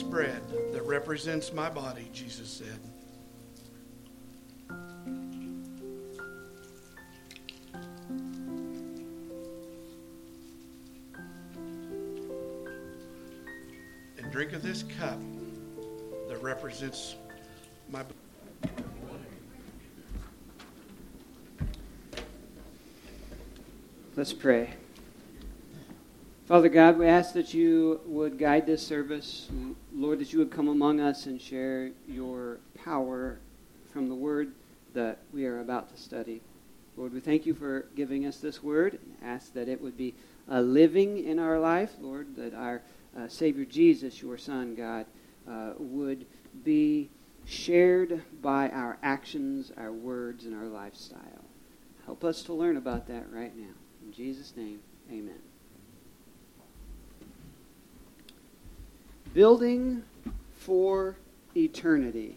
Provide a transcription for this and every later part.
this bread that represents my body, Jesus said. And drink of this cup that represents my body. Let's pray. Father God, we ask that you would guide this service. Lord, that you would come among us and share your power from the word that we are about to study. Lord, we thank you for giving us this word and ask that it would be uh, living in our life. Lord, that our uh, Savior Jesus, your Son, God, uh, would be shared by our actions, our words, and our lifestyle. Help us to learn about that right now. In Jesus' name, amen. Building for Eternity.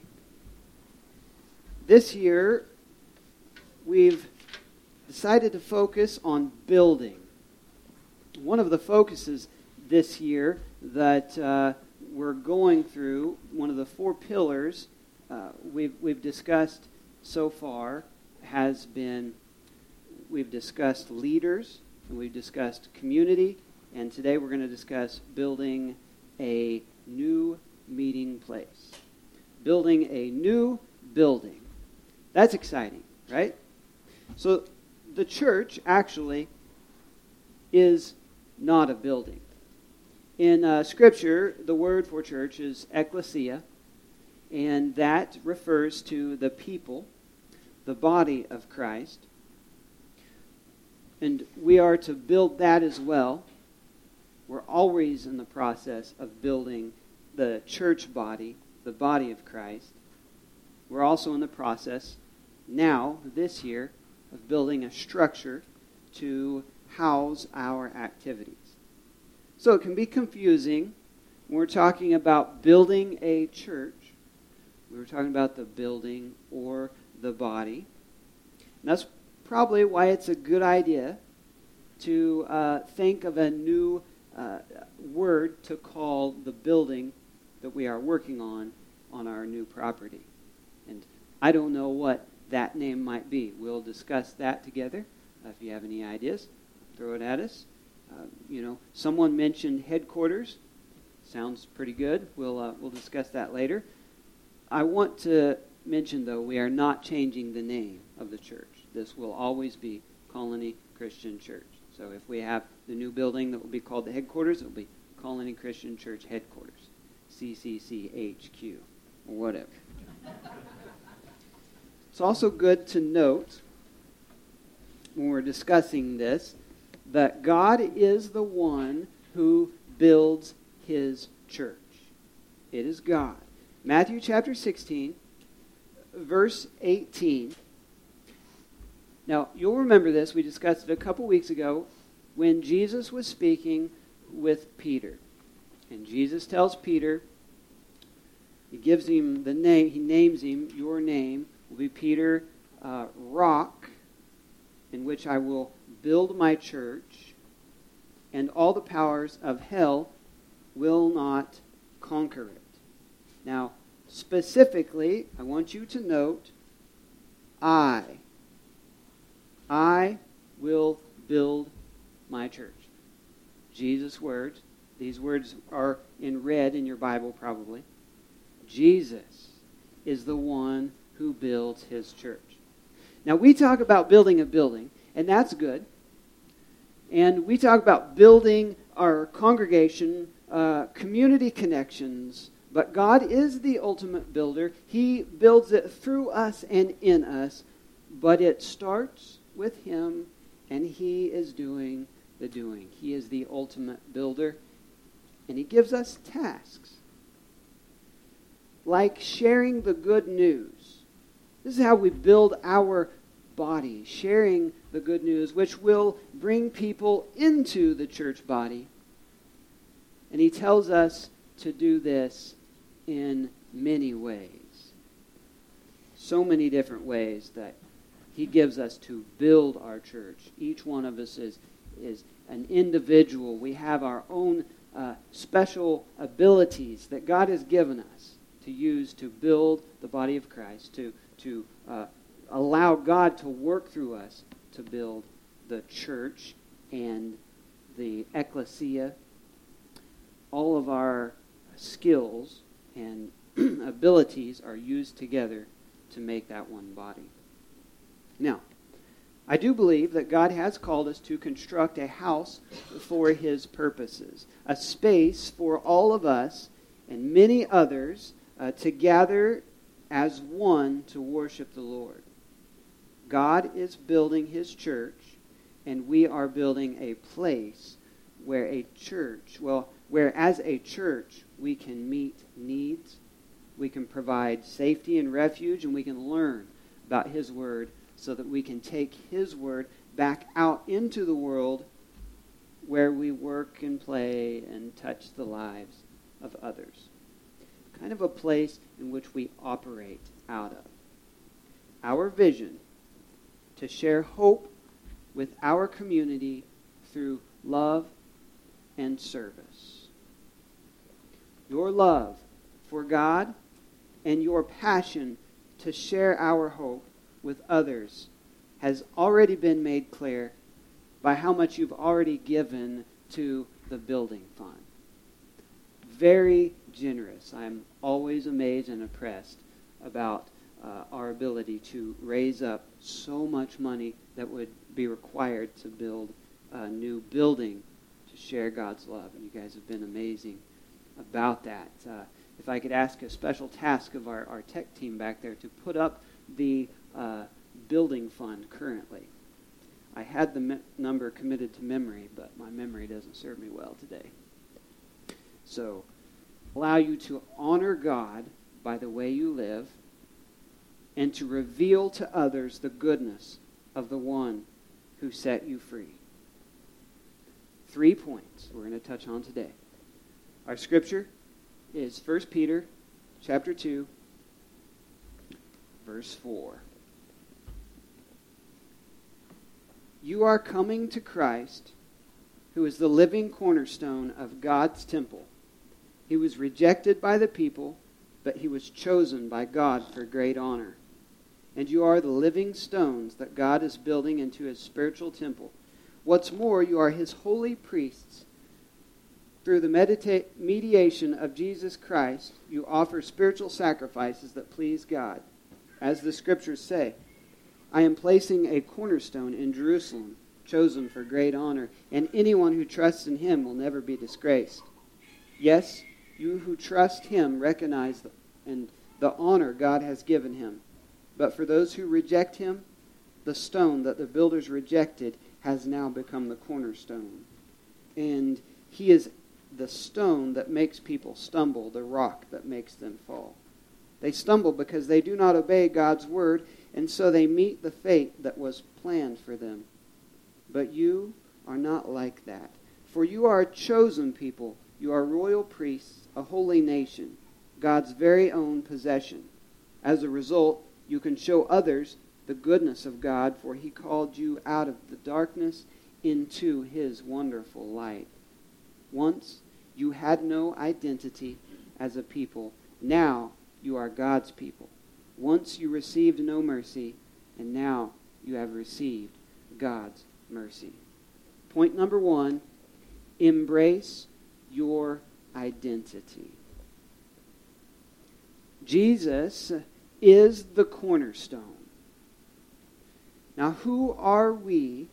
This year, we've decided to focus on building. One of the focuses this year that uh, we're going through, one of the four pillars uh, we've, we've discussed so far, has been we've discussed leaders, and we've discussed community, and today we're going to discuss building a new meeting place. Building a new building. That's exciting, right? So the church actually is not a building. In uh, Scripture, the word for church is ecclesia, and that refers to the people, the body of Christ. And we are to build that as well. We're always in the process of building the church body, the body of Christ. We're also in the process now, this year, of building a structure to house our activities. So it can be confusing when we're talking about building a church. We were talking about the building or the body. And that's probably why it's a good idea to uh, think of a new uh, word to call the building that we are working on on our new property. And I don't know what that name might be. We'll discuss that together. Uh, if you have any ideas, throw it at us. Uh, you know, someone mentioned headquarters. Sounds pretty good. We'll uh, we'll discuss that later. I want to mention though we are not changing the name of the church. This will always be Colony Christian Church. So if we have the new building that will be called the headquarters, it will be Colony Christian Church headquarters, CCCHQ, or whatever. it's also good to note when we're discussing this that God is the one who builds his church. It is God. Matthew chapter 16, verse 18 now, you'll remember this. We discussed it a couple weeks ago when Jesus was speaking with Peter. And Jesus tells Peter, he gives him the name, he names him, your name will be Peter, uh, rock, in which I will build my church, and all the powers of hell will not conquer it. Now, specifically, I want you to note, I I will build my church. Jesus' words. These words are in red in your Bible, probably. Jesus is the one who builds his church. Now, we talk about building a building, and that's good. And we talk about building our congregation, uh, community connections, but God is the ultimate builder. He builds it through us and in us, but it starts with Him, and He is doing the doing. He is the ultimate builder, and He gives us tasks like sharing the good news. This is how we build our body, sharing the good news, which will bring people into the church body. And he tells us to do this in many ways. So many different ways that he gives us to build our church. Each one of us is, is an individual. We have our own uh, special abilities that God has given us to use to build the body of Christ, to, to uh, allow God to work through us to build the church and the ecclesia. All of our skills and abilities are used together to make that one body. Now, I do believe that God has called us to construct a house for His purposes, a space for all of us and many others uh, to gather as one to worship the Lord. God is building His church, and we are building a place where a church, well, where as a church we can meet needs, we can provide safety and refuge, and we can learn about His Word so that we can take His Word back out into the world where we work and play and touch the lives of others. Kind of a place in which we operate out of. Our vision to share hope with our community through love and service. Your love for God and your passion to share our hope with others has already been made clear by how much you've already given to the building fund. Very generous. I'm always amazed and impressed about uh, our ability to raise up so much money that would be required to build a new building to share God's love. And you guys have been amazing about that. Uh, if I could ask a special task of our, our tech team back there to put up the uh, building fund currently. I had the me- number committed to memory, but my memory doesn't serve me well today. So, allow you to honor God by the way you live and to reveal to others the goodness of the one who set you free. Three points we're going to touch on today. Our scripture is 1 Peter chapter 2 verse 4. You are coming to Christ, who is the living cornerstone of God's temple. He was rejected by the people, but he was chosen by God for great honor. And you are the living stones that God is building into his spiritual temple. What's more, you are his holy priests. Through the medita- mediation of Jesus Christ, you offer spiritual sacrifices that please God. As the scriptures say, I am placing a cornerstone in Jerusalem, chosen for great honor, and anyone who trusts in him will never be disgraced. Yes, you who trust him recognize the, and the honor God has given him. But for those who reject him, the stone that the builders rejected has now become the cornerstone. And he is the stone that makes people stumble, the rock that makes them fall. They stumble because they do not obey God's word and so they meet the fate that was planned for them. But you are not like that. For you are a chosen people. You are royal priests, a holy nation, God's very own possession. As a result, you can show others the goodness of God, for he called you out of the darkness into his wonderful light. Once you had no identity as a people. Now you are God's people. Once you received no mercy, and now you have received God's mercy. Point number one embrace your identity. Jesus is the cornerstone. Now, who are we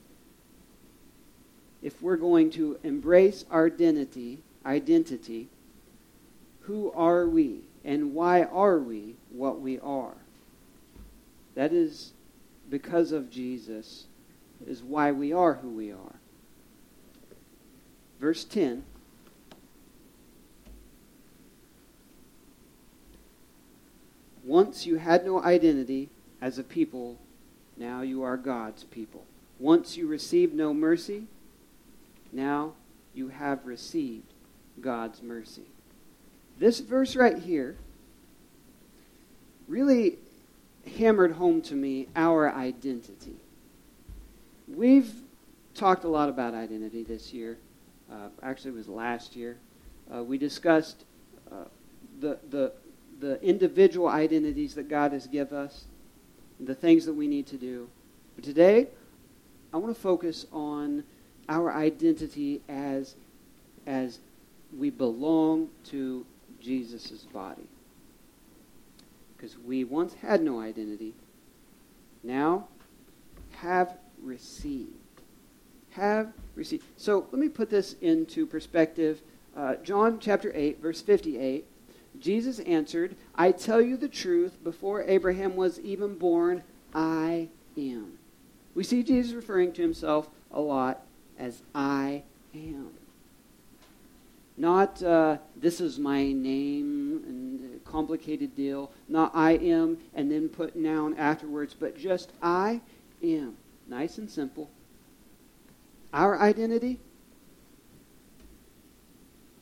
if we're going to embrace our identity, identity? Who are we? And why are we what we are? That is because of Jesus, is why we are who we are. Verse 10. Once you had no identity as a people, now you are God's people. Once you received no mercy, now you have received God's mercy. This verse right here really hammered home to me our identity. We've talked a lot about identity this year. Uh, actually, it was last year. Uh, we discussed uh, the, the, the individual identities that God has given us, the things that we need to do. But today, I want to focus on our identity as, as we belong to Jesus' body. Because we once had no identity, now have received. Have received. So let me put this into perspective. Uh, John chapter 8, verse 58. Jesus answered, I tell you the truth, before Abraham was even born, I am. We see Jesus referring to himself a lot as I am. Not uh, this is my name complicated deal. Not I am and then put noun afterwards, but just I am. Nice and simple. Our identity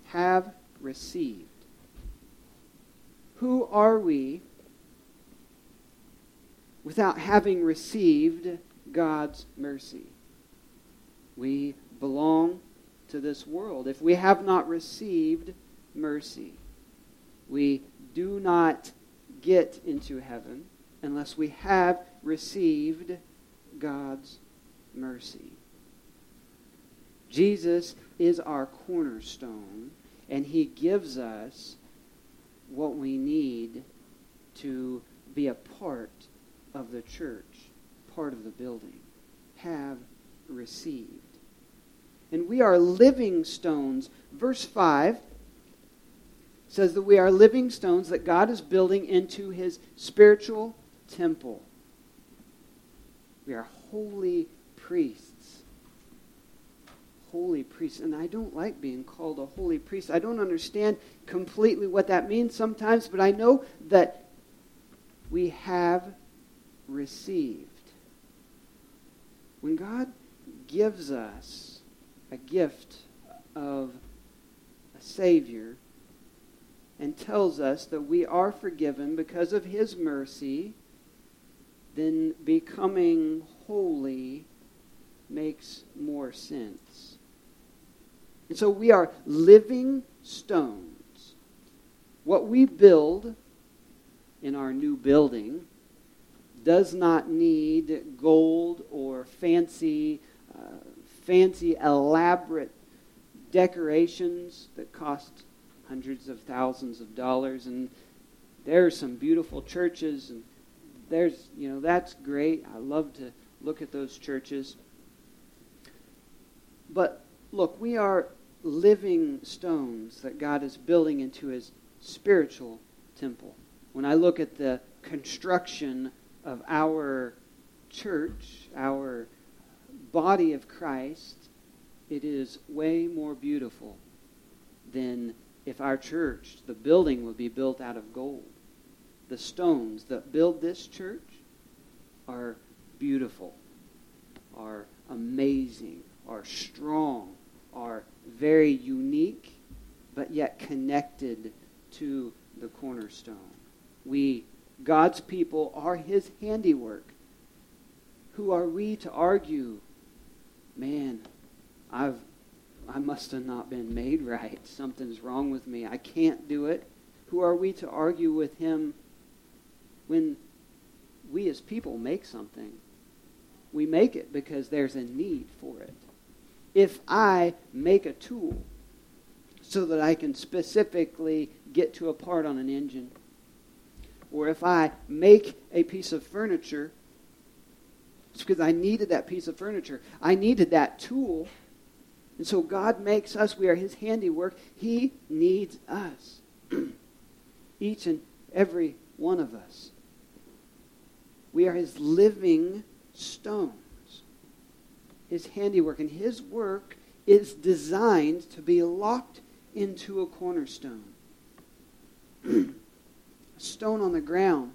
have received. Who are we without having received God's mercy? We belong to this world. If we have not received mercy, we do not get into heaven unless we have received God's mercy. Jesus is our cornerstone, and he gives us what we need to be a part of the church, part of the building. Have received. And we are living stones. Verse 5 says that we are living stones that God is building into his spiritual temple. We are holy priests. Holy priests. And I don't like being called a holy priest. I don't understand completely what that means sometimes, but I know that we have received. When God gives us a gift of a Savior and tells us that we are forgiven because of His mercy, then becoming holy makes more sense. And so we are living stones. What we build in our new building does not need gold or fancy, uh, fancy, elaborate decorations that cost hundreds of thousands of dollars. And there are some beautiful churches, and there's, you know, that's great. I love to look at those churches. But look, we are living stones that God is building into his spiritual temple. When I look at the construction of our church, our body of Christ, it is way more beautiful than if our church, the building, would be built out of gold. The stones that build this church are beautiful, are amazing, are strong, are very unique, but yet connected to the cornerstone. We God's people are his handiwork. Who are we to argue, man, I've I must have not been made right. Something's wrong with me. I can't do it. Who are we to argue with him when we as people make something? We make it because there's a need for it. If I make a tool so that I can specifically get to a part on an engine, or if I make a piece of furniture, it's because I needed that piece of furniture. I needed that tool. And so God makes us, we are His handiwork. He needs us. Each and every one of us. We are His living stones, His handiwork. And His work is designed to be locked into a cornerstone. A stone on the ground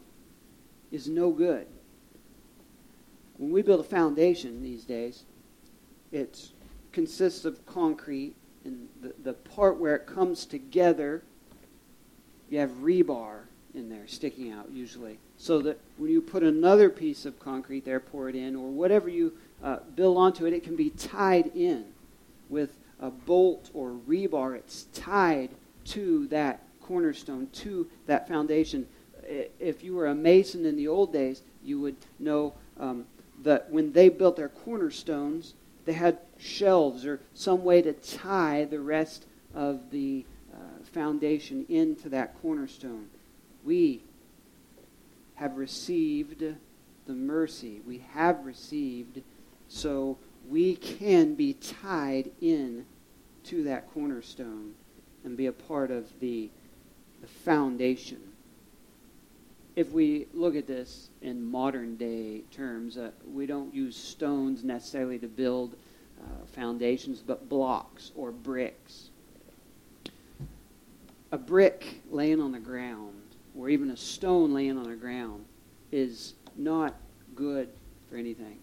is no good. When we build a foundation these days, it consists of concrete, and the, the part where it comes together, you have rebar in there sticking out usually. So that when you put another piece of concrete there, pour it in, or whatever you uh, build onto it, it can be tied in with a bolt or rebar. It's tied to that cornerstone, to that foundation. If you were a mason in the old days, you would know um, that when they built their cornerstones, they had shelves or some way to tie the rest of the uh, foundation into that cornerstone. We have received the mercy. We have received, so we can be tied in to that cornerstone and be a part of the, the foundation. If we look at this in modern day terms, uh, we don't use stones necessarily to build uh, foundations, but blocks or bricks. A brick laying on the ground, or even a stone laying on the ground, is not good for anything.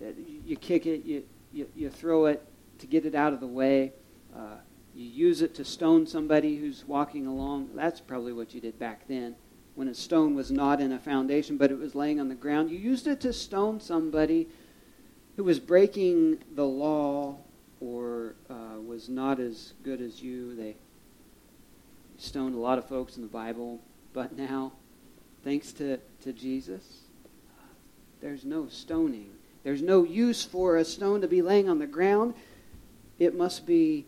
Uh, you kick it, you, you, you throw it to get it out of the way. Uh, you use it to stone somebody who's walking along. That's probably what you did back then when a stone was not in a foundation but it was laying on the ground. You used it to stone somebody who was breaking the law or uh, was not as good as you. They stoned a lot of folks in the Bible, but now, thanks to, to Jesus, there's no stoning. There's no use for a stone to be laying on the ground. It must be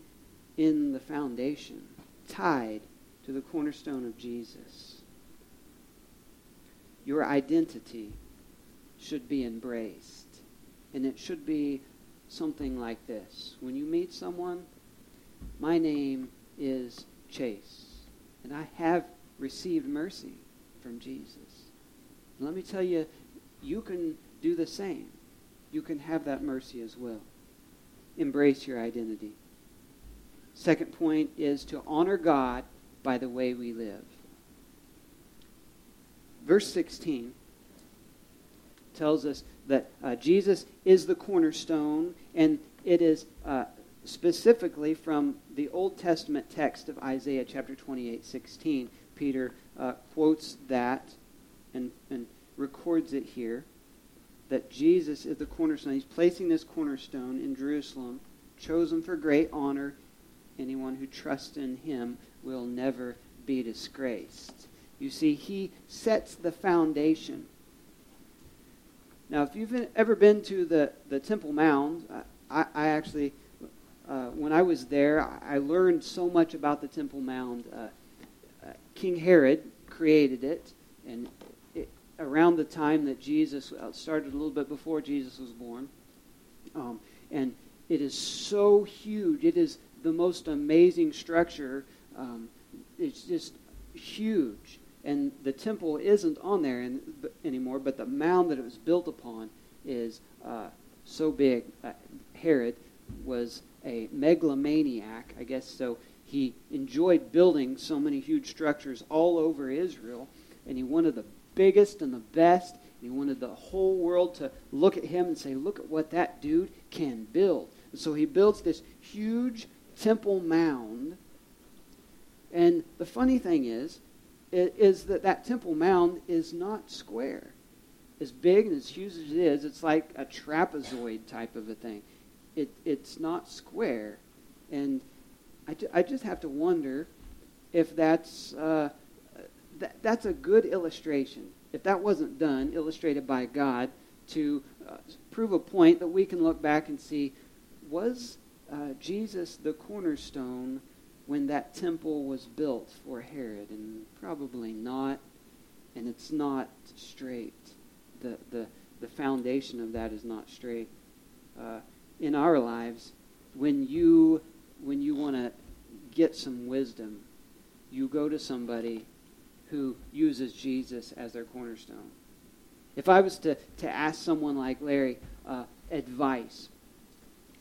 in the foundation, tied to the cornerstone of Jesus. Your identity should be embraced. And it should be something like this. When you meet someone, my name is Chase, and I have received mercy from Jesus. And let me tell you, you can do the same. You can have that mercy as well. Embrace your identity. Second point is to honor God by the way we live. Verse 16 tells us that uh, Jesus is the cornerstone, and it is uh, specifically from the Old Testament text of Isaiah chapter 28, 16. Peter uh, quotes that and, and records it here that Jesus is the cornerstone. He's placing this cornerstone in Jerusalem, chosen for great honor. Anyone who trusts in him will never be disgraced. You see, he sets the foundation now, if you've ever been to the, the Temple Mound, I, I actually, uh, when I was there, I learned so much about the Temple Mound. Uh, uh, King Herod created it, and it, around the time that Jesus uh, started a little bit before Jesus was born. Um, and it is so huge. It is the most amazing structure. Um, it's just huge and the temple isn't on there in, anymore, but the mound that it was built upon is uh, so big. Uh, Herod was a megalomaniac, I guess, so he enjoyed building so many huge structures all over Israel, and he wanted the biggest and the best. And he wanted the whole world to look at him and say, Look at what that dude can build. And so he builds this huge temple mound. And the funny thing is, is that that Temple Mound is not square. As big and as huge as it is, it's like a trapezoid type of a thing. It, it's not square. And I, I just have to wonder if that's, uh, that, that's a good illustration. If that wasn't done, illustrated by God, to uh, prove a point that we can look back and see was uh, Jesus the cornerstone when that temple was built for Herod, and probably not, and it's not straight. The, the, the foundation of that is not straight. Uh, in our lives, when you, when you want to get some wisdom, you go to somebody who uses Jesus as their cornerstone. If I was to, to ask someone like Larry uh, advice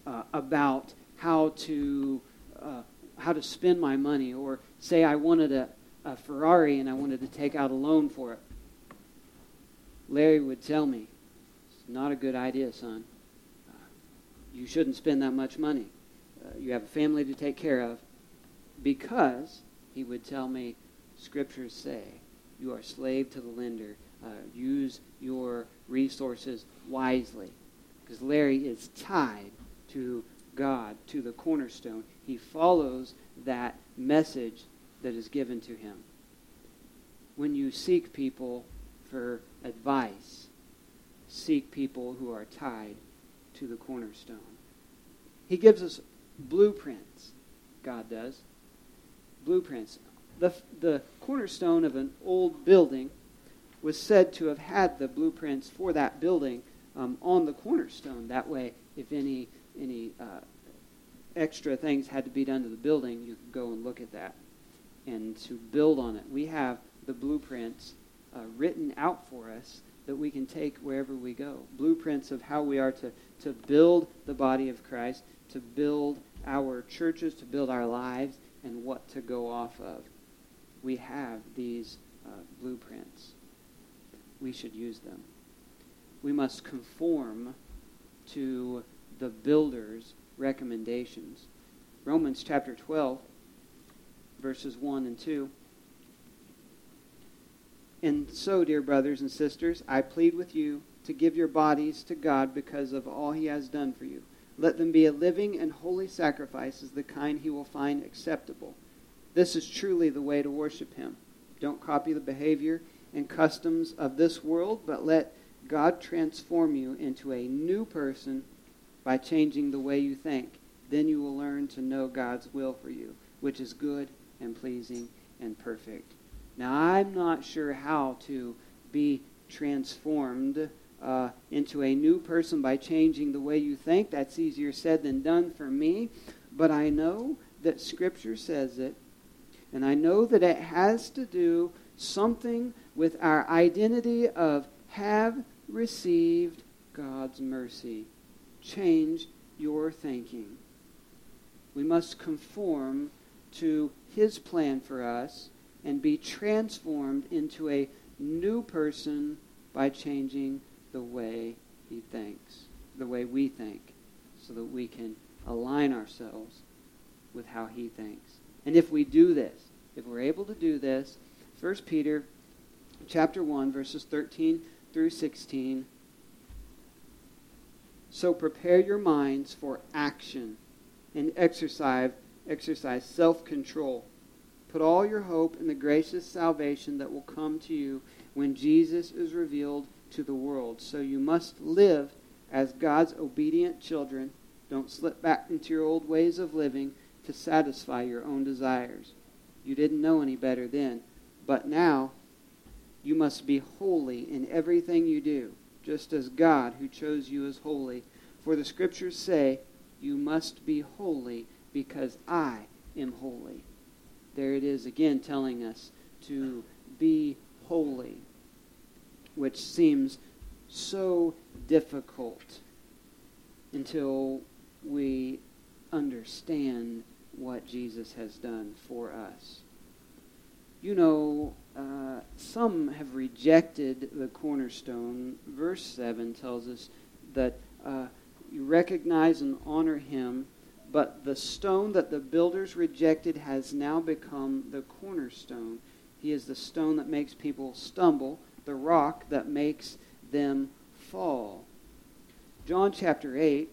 uh, about how to uh, how to spend my money, or say I wanted a, a Ferrari and I wanted to take out a loan for it. Larry would tell me, it's not a good idea, son. Uh, you shouldn't spend that much money. Uh, you have a family to take care of. Because, he would tell me, scriptures say, you are slave to the lender. Uh, use your resources wisely. Because Larry is tied to God, to the cornerstone he follows that message that is given to him. When you seek people for advice, seek people who are tied to the cornerstone. He gives us blueprints, God does. Blueprints. The, the cornerstone of an old building was said to have had the blueprints for that building um, on the cornerstone. That way, if any, any uh, extra things had to be done to the building, you could go and look at that and to build on it. We have the blueprints uh, written out for us that we can take wherever we go. Blueprints of how we are to, to build the body of Christ, to build our churches, to build our lives, and what to go off of. We have these uh, blueprints. We should use them. We must conform to the builder's recommendations. Romans chapter 12, verses 1 and 2. And so, dear brothers and sisters, I plead with you to give your bodies to God because of all he has done for you. Let them be a living and holy sacrifice, as the kind he will find acceptable. This is truly the way to worship him. Don't copy the behavior and customs of this world, but let God transform you into a new person by changing the way you think. Then you will learn to know God's will for you, which is good and pleasing and perfect. Now, I'm not sure how to be transformed uh, into a new person by changing the way you think. That's easier said than done for me. But I know that Scripture says it, and I know that it has to do something with our identity of have received God's mercy. Change your thinking. We must conform to His plan for us and be transformed into a new person by changing the way he thinks, the way we think, so that we can align ourselves with how he thinks. And if we do this, if we're able to do this, 1 Peter chapter 1 verses 13 through 16 so prepare your minds for action and exercise exercise self-control Put all your hope in the gracious salvation that will come to you when Jesus is revealed to the world. So you must live as God's obedient children. Don't slip back into your old ways of living to satisfy your own desires. You didn't know any better then, but now you must be holy in everything you do, just as God who chose you is holy. For the scriptures say, You must be holy because I am holy there it is again telling us to be holy, which seems so difficult until we understand what Jesus has done for us. You know, uh, some have rejected the cornerstone. Verse 7 tells us that uh, you recognize and honor him but the stone that the builders rejected has now become the cornerstone. He is the stone that makes people stumble, the rock that makes them fall. John chapter 8,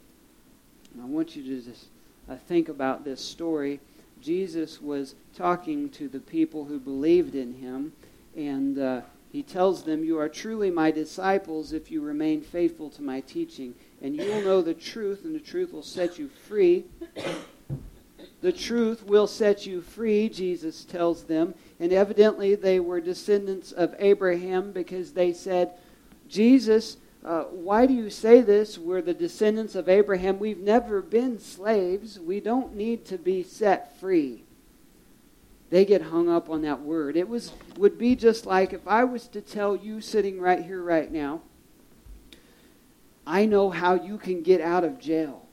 I want you to just uh, think about this story. Jesus was talking to the people who believed in him, and uh, he tells them, You are truly my disciples if you remain faithful to my teaching and you will know the truth, and the truth will set you free. The truth will set you free, Jesus tells them. And evidently, they were descendants of Abraham because they said, Jesus, uh, why do you say this? We're the descendants of Abraham. We've never been slaves. We don't need to be set free. They get hung up on that word. It was would be just like if I was to tell you sitting right here right now, I know how you can get out of jail.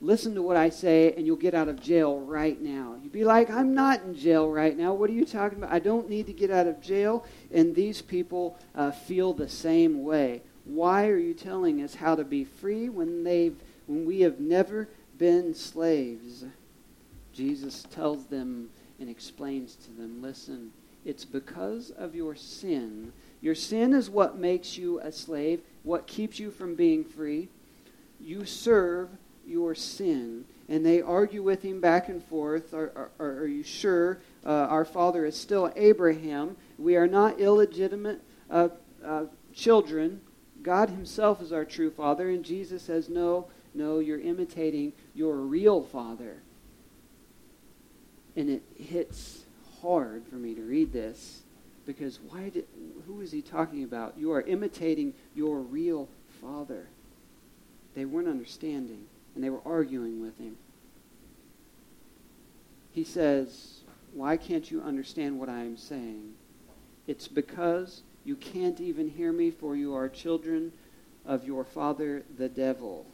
Listen to what I say, and you'll get out of jail right now. You'd be like, I'm not in jail right now. What are you talking about? I don't need to get out of jail. And these people uh, feel the same way. Why are you telling us how to be free when, they've, when we have never been slaves? Jesus tells them and explains to them listen, it's because of your sin. Your sin is what makes you a slave what keeps you from being free. You serve your sin. And they argue with him back and forth. Are, are, are you sure uh, our father is still Abraham? We are not illegitimate uh, uh, children. God himself is our true father. And Jesus says, No, no, you're imitating your real father. And it hits hard for me to read this because why did, who is he talking about? You are imitating your real father. They weren't understanding, and they were arguing with him. He says, Why can't you understand what I am saying? It's because you can't even hear me, for you are children of your father, the devil.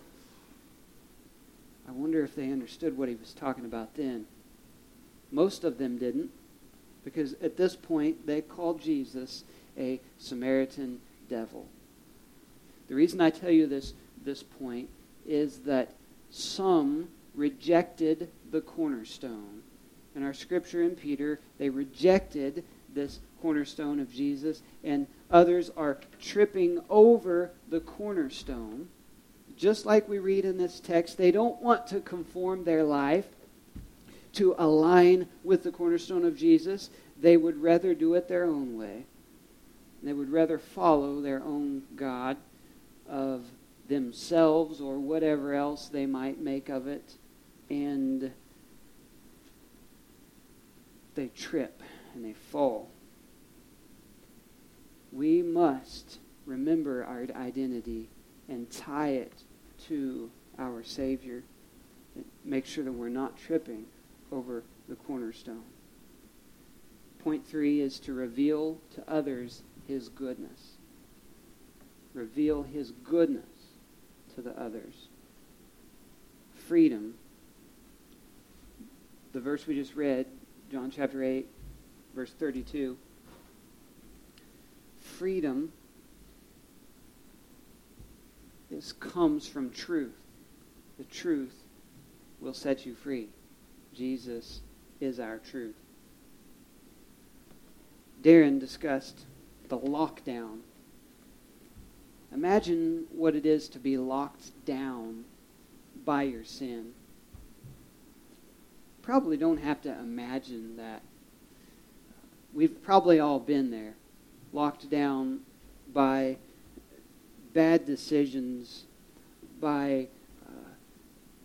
I wonder if they understood what he was talking about then. Most of them didn't. Because at this point, they called Jesus a Samaritan devil. The reason I tell you this, this point is that some rejected the cornerstone. In our scripture in Peter, they rejected this cornerstone of Jesus, and others are tripping over the cornerstone. Just like we read in this text, they don't want to conform their life to align with the cornerstone of Jesus. They would rather do it their own way. They would rather follow their own God of themselves or whatever else they might make of it. And they trip and they fall. We must remember our identity and tie it to our Savior. Make sure that we're not tripping over the cornerstone. Point three is to reveal to others his goodness. Reveal his goodness to the others. Freedom. The verse we just read, John chapter 8, verse 32. Freedom is, comes from truth. The truth will set you free. Jesus is our truth. Darren discussed the lockdown. Imagine what it is to be locked down by your sin. Probably don't have to imagine that. We've probably all been there, locked down by bad decisions, by uh,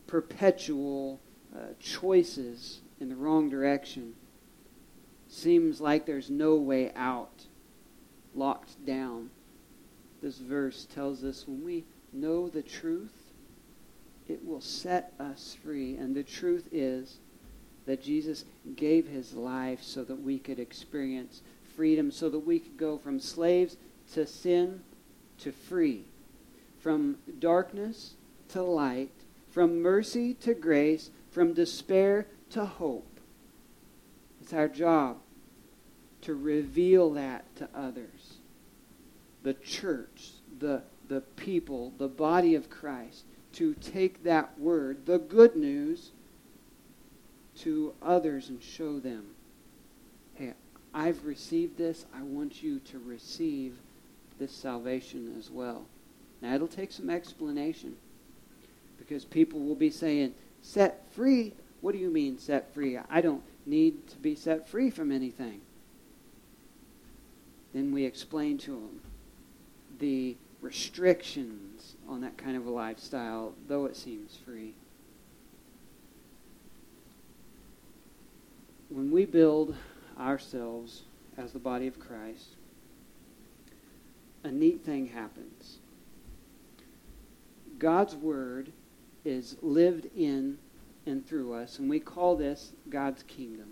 perpetual uh, choices in the wrong direction. Seems like there's no way out, locked down. This verse tells us when we know the truth, it will set us free. And the truth is that Jesus gave his life so that we could experience freedom, so that we could go from slaves to sin to free, from darkness to light, from mercy to grace, from despair to hope. It's our job to reveal that to others. The church, the, the people, the body of Christ, to take that word, the good news, to others and show them hey, I've received this. I want you to receive this salvation as well. Now, it'll take some explanation because people will be saying, set free. What do you mean set free? I don't need to be set free from anything. Then we explain to them the restrictions on that kind of a lifestyle, though it seems free. When we build ourselves as the body of Christ, a neat thing happens. God's Word is lived in and through us, and we call this God's kingdom.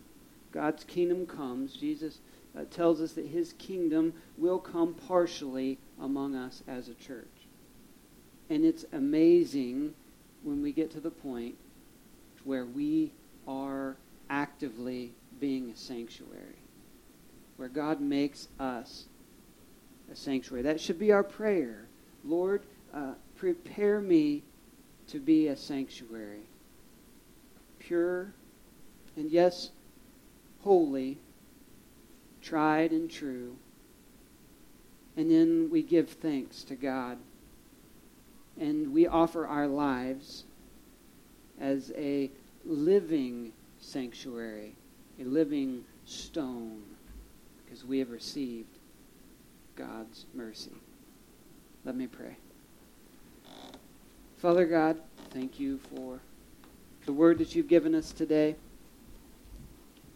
God's kingdom comes. Jesus uh, tells us that his kingdom will come partially among us as a church. And it's amazing when we get to the point where we are actively being a sanctuary, where God makes us a sanctuary. That should be our prayer. Lord, uh, prepare me to be a sanctuary. Pure and, yes, holy, tried and true. And then we give thanks to God. And we offer our lives as a living sanctuary, a living stone, because we have received God's mercy. Let me pray. Father God, thank you for the word that you've given us today.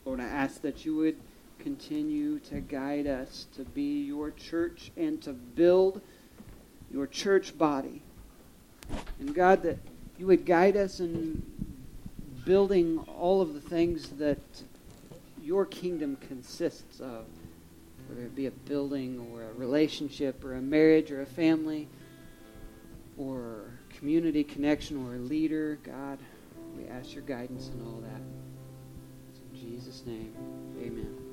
Lord, I ask that you would continue to guide us to be your church and to build your church body. And God, that you would guide us in building all of the things that your kingdom consists of, whether it be a building or a relationship or a marriage or a family or community connection or a leader. God, we ask your guidance in all that. In Jesus' name, amen.